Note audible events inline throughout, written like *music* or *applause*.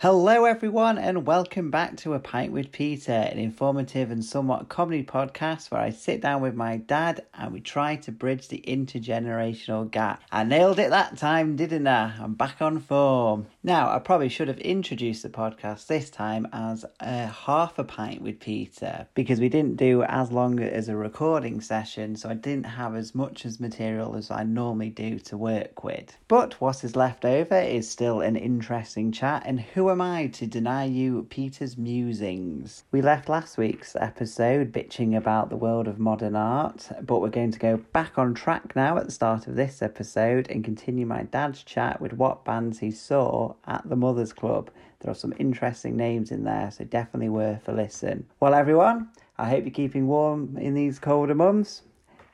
Hello, everyone, and welcome back to A Pint with Peter, an informative and somewhat comedy podcast where I sit down with my dad and we try to bridge the intergenerational gap. I nailed it that time, didn't I? I'm back on form. Now, I probably should have introduced the podcast this time as a half a pint with Peter because we didn't do as long as a recording session, so I didn't have as much as material as I normally do to work with. But what is left over is still an interesting chat, and who am I to deny you Peter's musings? We left last week's episode bitching about the world of modern art, but we're going to go back on track now at the start of this episode and continue my dad's chat with what bands he saw at the Mothers Club. There are some interesting names in there, so definitely worth a listen. Well, everyone, I hope you're keeping warm in these colder months,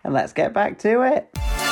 and let's get back to it.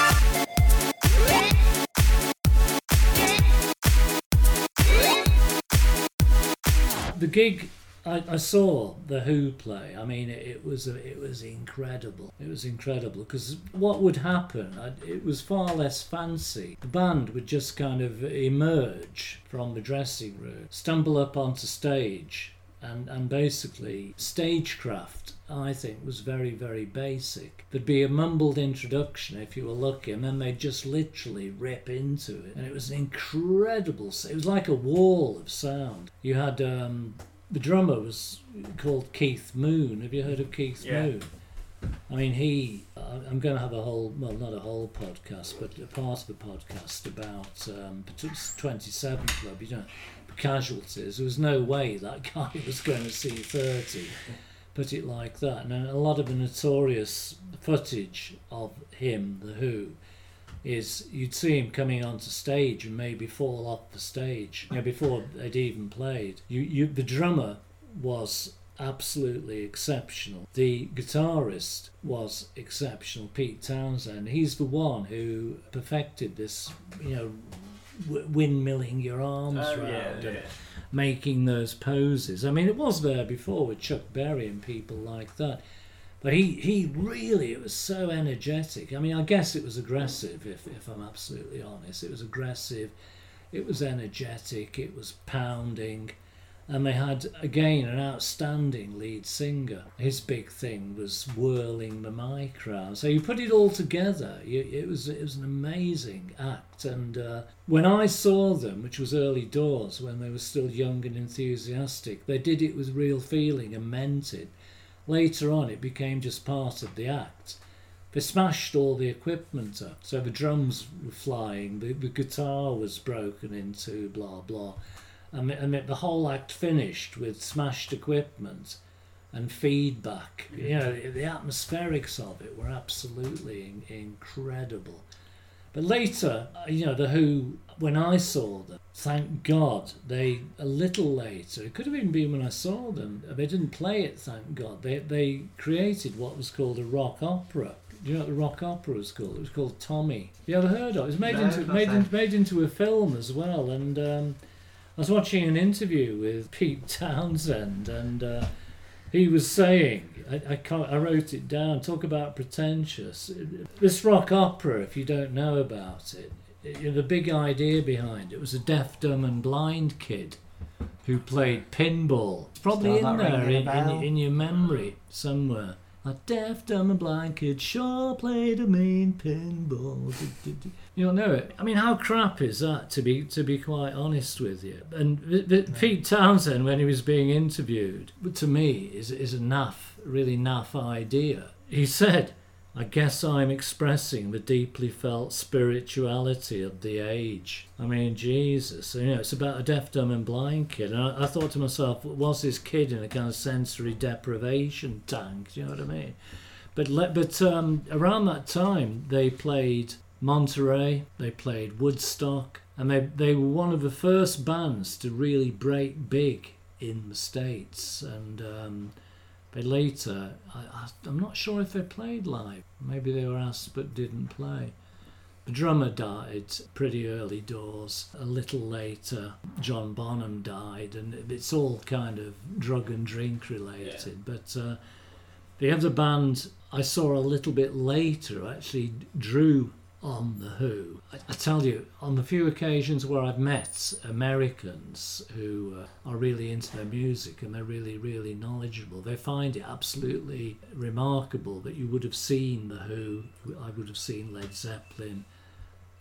The gig I, I, saw the Who play. I mean, it, it was it was incredible. It was incredible because what would happen? I, it was far less fancy. The band would just kind of emerge from the dressing room, stumble up onto stage, and and basically stagecraft. I think was very very basic. There'd be a mumbled introduction if you were lucky, and then they'd just literally rip into it, and it was incredible. It was like a wall of sound. You had um, the drummer was called Keith Moon. Have you heard of Keith yeah. Moon? I mean, he. I'm going to have a whole, well, not a whole podcast, but a part of a podcast about um, 27 Club. You know, casualties. There was no way that *laughs* guy was going to see 30. Put it like that. And a lot of the notorious footage of him, The Who, is you'd see him coming onto stage and maybe fall off the stage you know, before they'd even played. You, you, the drummer was absolutely exceptional. The guitarist was exceptional, Pete Townshend. He's the one who perfected this, you know, windmilling your arms oh, around yeah, yeah. making those poses. I mean, it was there before with Chuck Berry and people like that. But he, he really, it was so energetic. I mean, I guess it was aggressive, if, if I'm absolutely honest. It was aggressive, it was energetic, it was pounding. And they had, again, an outstanding lead singer. His big thing was whirling the mic around. So you put it all together, it, was, it was an amazing act. And uh, when I saw them, which was early doors, when they were still young and enthusiastic, they did it with real feeling and meant it. Later on, it became just part of the act. They smashed all the equipment up. So the drums were flying, the, the guitar was broken into, blah, blah. And, and the whole act finished with smashed equipment and feedback. You know, the atmospherics of it were absolutely in, incredible. But later, uh, you know, the Who, when I saw them, thank God, they, a little later, it could have even been when I saw them, they didn't play it, thank God. They, they created what was called a rock opera. Do you know what the rock opera was called? It was called Tommy. Have you ever heard of it? It was made, no, into, made, in, made into a film as well. And um, I was watching an interview with Pete Townshend, and uh, he was saying, I, I, can't, I wrote it down, talk about pretentious. This rock opera, if you don't know about it, it, the big idea behind it was a deaf, dumb, and blind kid who played pinball. Probably in there, in, in, in, your memory somewhere. A deaf, dumb, and blind kid sure played a mean pinball. you don't know it. I mean, how crap is that? To be to be quite honest with you. And the, Pete Townshend, when he was being interviewed, to me is is a naff, really naff idea. He said, "I guess I'm expressing the deeply felt spirituality of the age." I mean, Jesus, you know, it's about a deaf, dumb, and blind kid. And I, I, thought to myself, was this kid in a kind of sensory deprivation tank? Do you know what I mean? But but um, around that time, they played Monterey, they played Woodstock, and they they were one of the first bands to really break big in the states. And um, but later, I, I'm not sure if they played live. Maybe they were asked but didn't play. The drummer died pretty early doors. A little later, John Bonham died, and it's all kind of drug and drink related. Yeah. But uh, the other band I saw a little bit later actually drew on The Who. I, I, tell you, on the few occasions where I've met Americans who uh, are really into their music and they're really, really knowledgeable, they find it absolutely remarkable that you would have seen The Who, I would have seen Led Zeppelin,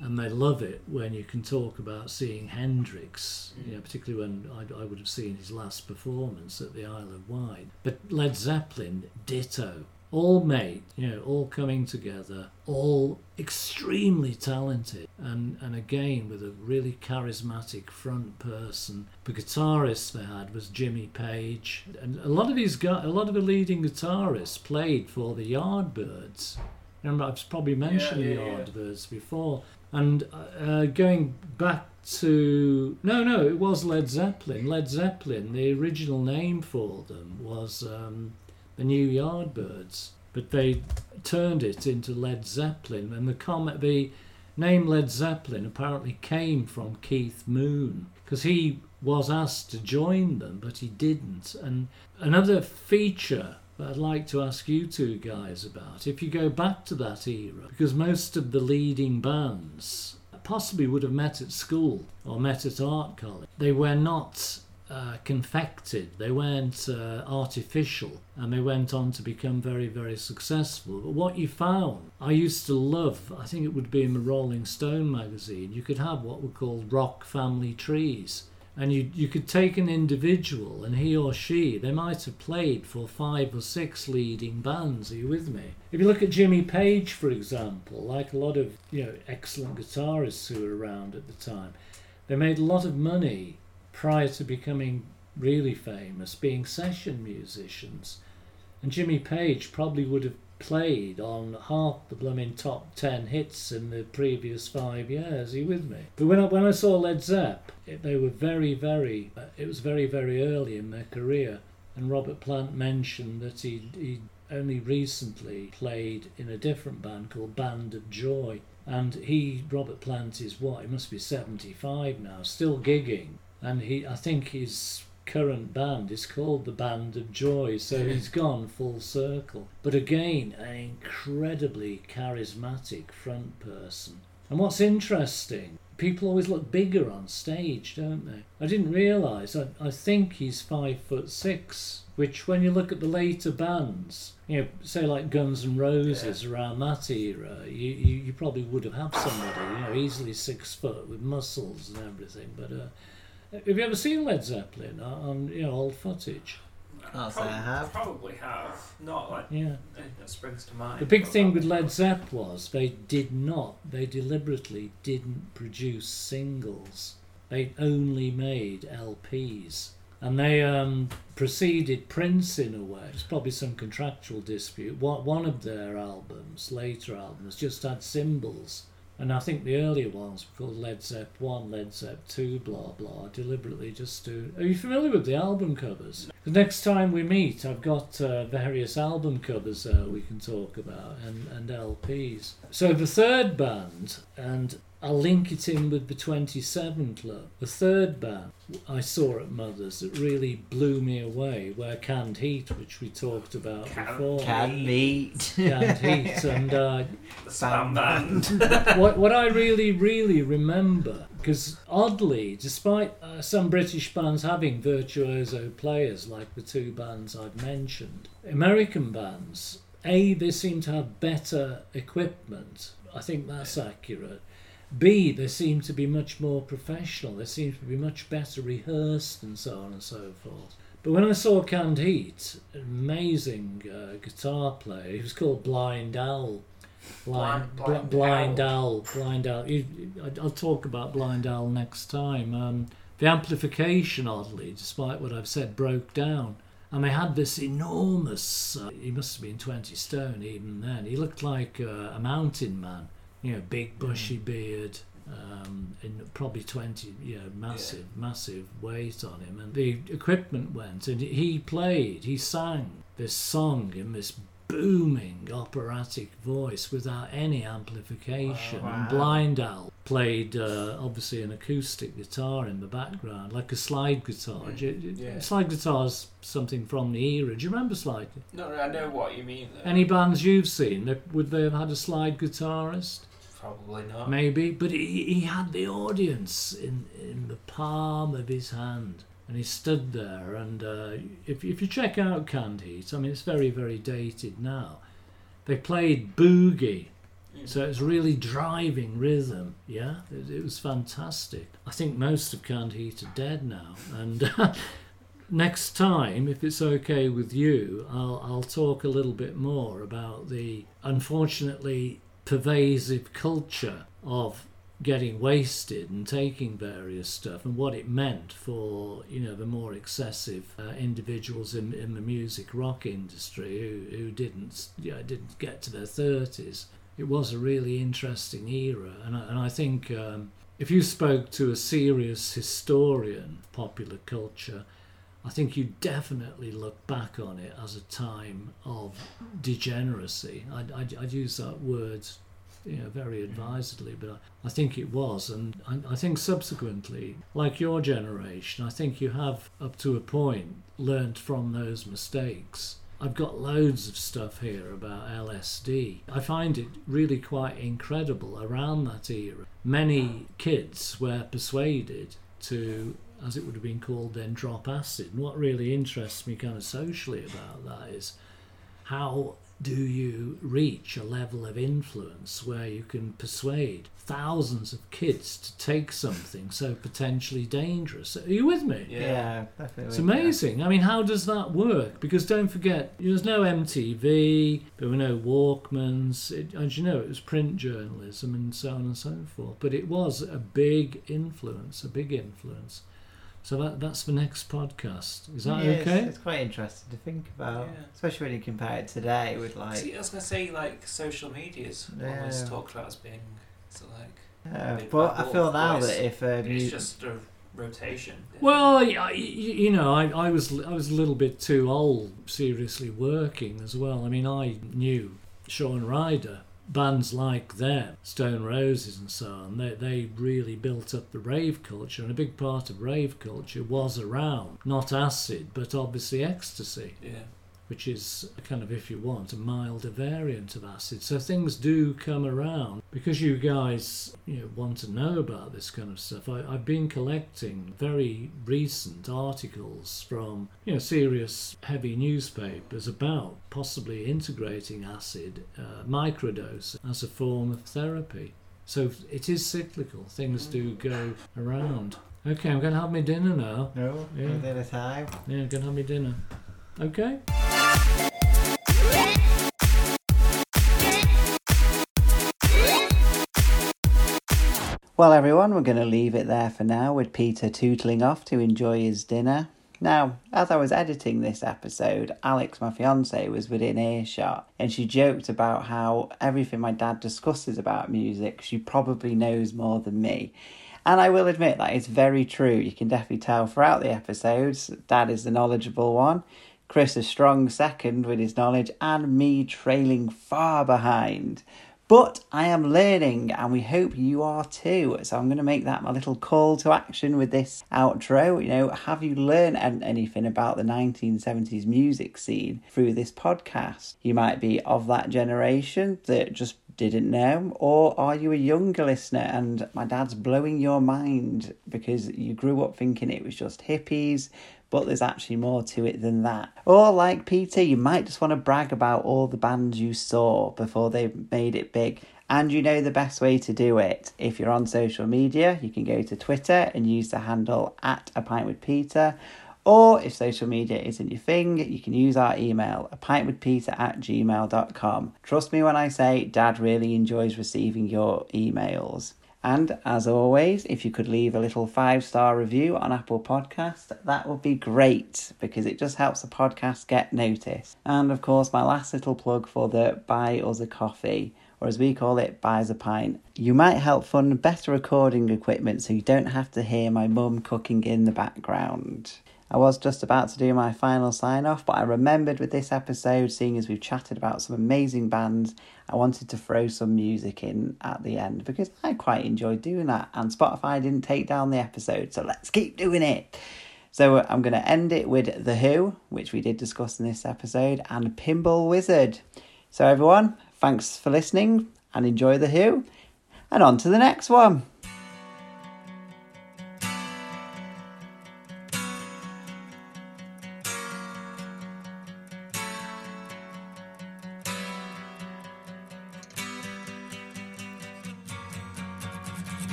and they love it when you can talk about seeing Hendrix, you know, particularly when I, I, would have seen his last performance at the Isle of Wight. But Led Zeppelin, ditto all made, you know, all coming together, all extremely talented, and, and again with a really charismatic front person. The guitarist they had was Jimmy Page, and a lot of these guys, a lot of the leading guitarists played for the Yardbirds. Remember, I've probably mentioned yeah, yeah, the Yardbirds yeah. before, and uh, going back to no, no, it was Led Zeppelin. Led Zeppelin, the original name for them was. Um, the New Yardbirds, but they turned it into Led Zeppelin, and the comment, the name Led Zeppelin apparently came from Keith Moon because he was asked to join them, but he didn't. And another feature that I'd like to ask you two guys about, if you go back to that era, because most of the leading bands possibly would have met at school or met at art college. They were not uh, confected, they weren't uh, artificial, and they went on to become very, very successful. But what you found, I used to love, I think it would be in the Rolling Stone magazine, you could have what were called rock family trees. And you, you could take an individual, and he or she, they might have played for five or six leading bands. Are you with me? If you look at Jimmy Page, for example, like a lot of you know excellent guitarists who were around at the time, they made a lot of money prior to becoming really famous, being session musicians. And Jimmy Page probably would have played on half the blooming top 10 hits in the previous five years. Are you with me? But when I, when I saw Led Zepp, it, they were very, very, uh, it was very, very early in their career. And Robert Plant mentioned that he he only recently played in a different band called Band of Joy. And he, Robert Plant, is what? He must be 75 now, still gigging and he I think his current band is called the Band of Joy, so he's gone full circle. But again, an incredibly charismatic front person. And what's interesting, people always look bigger on stage, don't they? I didn't realise. I, I think he's five foot six, which when you look at the later bands, you know, say like Guns N' Roses yeah. around that era, you, you, you probably would have had somebody, you know, easily six foot with muscles and everything. But uh, have you ever seen Led Zeppelin on you know old footage? I'll say I have. Probably have. Not like yeah. That springs to mind. The big thing with Led Zepp was they did not. They deliberately didn't produce singles. They only made LPs. And they um, preceded Prince in a way. It's probably some contractual dispute. One, one of their albums, later albums, just had symbols and I think the earlier ones were called Led Zepp 1, Led Zepp 2, blah blah, deliberately just to. Are you familiar with the album covers? The next time we meet, I've got uh, various album covers uh, we can talk about and, and LPs. So the third band, and I'll link it in with the 27 Club. The third band I saw at Mother's that really blew me away were Canned Heat, which we talked about Can, before. Canned Heat. Canned Heat. And *laughs* uh, the Spam Band. *laughs* what, what I really, really remember, because oddly, despite uh, some British bands having virtuoso players like the two bands I've mentioned, American bands, A, they seem to have better equipment. I think that's accurate B, they seem to be much more professional. They seem to be much better rehearsed and so on and so forth. But when I saw Canned Heat, amazing uh, guitar player, he was called Blind Owl. Blind, blind, blind Owl. Owl. Blind Owl. You, I'll talk about Blind Owl next time. Um, the amplification, oddly, despite what I've said, broke down. And they had this enormous, uh, he must have been 20 stone even then. He looked like uh, a mountain man you know, big bushy beard, um, in probably 20, you know, massive, yeah. massive weight on him. And the equipment went, and he played, he sang this song in this booming operatic voice without any amplification. Oh, wow. And Blind Owl played uh, obviously an acoustic guitar in the background, like a slide guitar. Mm. Yeah. Slide guitar's something from the era. Do you remember slide? No, I know what you mean. Though. Any bands you've seen, would they have had a slide guitarist? Probably not. maybe, but he, he had the audience in, in the palm of his hand. And he stood there, and uh, if, if you check out Canned Heat, I mean, it's very, very dated now. They played boogie, so it was really driving rhythm, yeah? It, it was fantastic. I think most of Canned Heat are dead now, and *laughs* next time, if it's okay with you, I'll, I'll talk a little bit more about the unfortunately pervasive culture of getting wasted and taking various stuff and what it meant for you know the more excessive uh, individuals in, in the music rock industry who, who didn't you know, didn't get to their 30s it was a really interesting era. And I, and I think um, if you spoke to a serious historian of popular culture I think you definitely look back on it as a time of degeneracy. I'd, I'd, I'd use that word you know, very advisedly, but I, I think it was. And I, I think subsequently, like your generation, I think you have, up to a point, learned from those mistakes. I've got loads of stuff here about LSD. I find it really quite incredible around that era. Many kids were persuaded to as it would have been called then, drop acid. And what really interests me kind of socially about that is how do you reach a level of influence where you can persuade thousands of kids to take something so potentially dangerous? Are you with me? Yeah. Yeah, definitely. It's amazing. I mean, how does that work? Because don't forget, there's no MTV, there were no Walkmans. It, as you know, it was print journalism and so on and so forth. But it was a big influence, a big influence. So that, that's the next podcast. Is that Yeah, okay? It's, quite interesting to think about, Yeah. especially when you compare it today with like. See, I was gonna say like social media's Yeah. always talked about as being so like Yeah, but I feel now voice. that if um, it's you, just a rotation. Well, y- y- you know, I, I was I was a little bit too old, seriously working as well. I mean, I knew Shaun Ryder, bands like them, Stone Roses and so on. They they really built up the rave culture, and a big part of rave culture was around not acid, but obviously ecstasy yeah. Which is kind of, if you want, a milder variant of acid. So things do come around because you guys, you know, want to know about this kind of stuff. I, I've been collecting very recent articles from, you know, serious heavy newspapers about possibly integrating acid, uh, microdose, as a form of therapy. So it is cyclical. Things do go around. Okay, I'm going to have my dinner now. no, Yeah. a time. Yeah, I'm going to have my dinner. Okay. Well, everyone, we're going to leave it there for now with Peter tootling off to enjoy his dinner. Now, as I was editing this episode, Alex, my fiance, was within earshot and she joked about how everything my dad discusses about music, she probably knows more than me. And I will admit that it's very true. You can definitely tell throughout the episodes, Dad is the knowledgeable one, Chris a strong second with his knowledge, and me trailing far behind. But I am learning, and we hope you are too. So I'm going to make that my little call to action with this outro. You know, have you learned anything about the 1970s music scene through this podcast? You might be of that generation that just didn't know, or are you a younger listener and my dad's blowing your mind because you grew up thinking it was just hippies, but there's actually more to it than that. Or like Peter, you might just want to brag about all the bands you saw before they made it big. And you know the best way to do it. If you're on social media, you can go to Twitter and use the handle at a pint with Peter. Or if social media isn't your thing, you can use our email, a pint with Peter at gmail.com. Trust me when I say Dad really enjoys receiving your emails. And as always, if you could leave a little five star review on Apple Podcast, that would be great because it just helps the podcast get noticed. And of course, my last little plug for the Buy Us a Coffee, or as we call it, Buy Us a Pint. You might help fund better recording equipment so you don't have to hear my mum cooking in the background. I was just about to do my final sign off, but I remembered with this episode, seeing as we've chatted about some amazing bands, I wanted to throw some music in at the end because I quite enjoyed doing that, and Spotify didn't take down the episode, so let's keep doing it. So I'm going to end it with The Who, which we did discuss in this episode, and Pinball Wizard. So, everyone, thanks for listening and enjoy The Who, and on to the next one.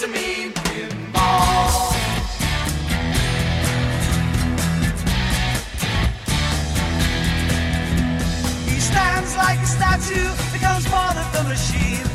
is a mean pinball. He stands like a statue that comes part of the machine.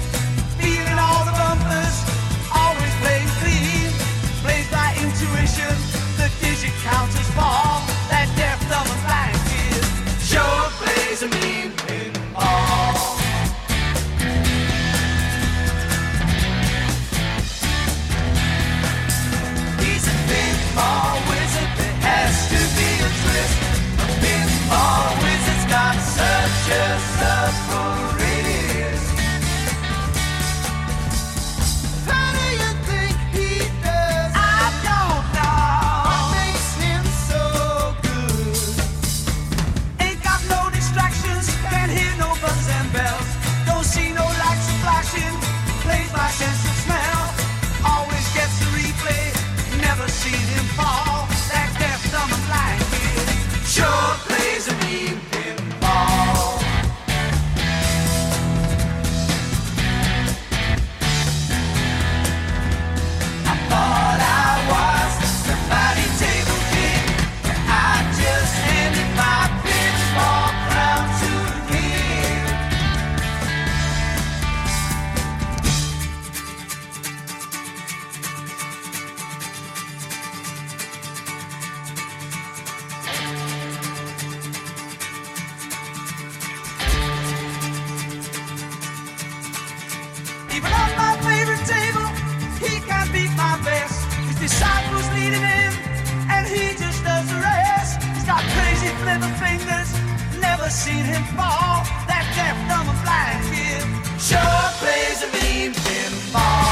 little fingers, never seen him fall. That deaf, dumb, and blind kid sure plays a mean pinball.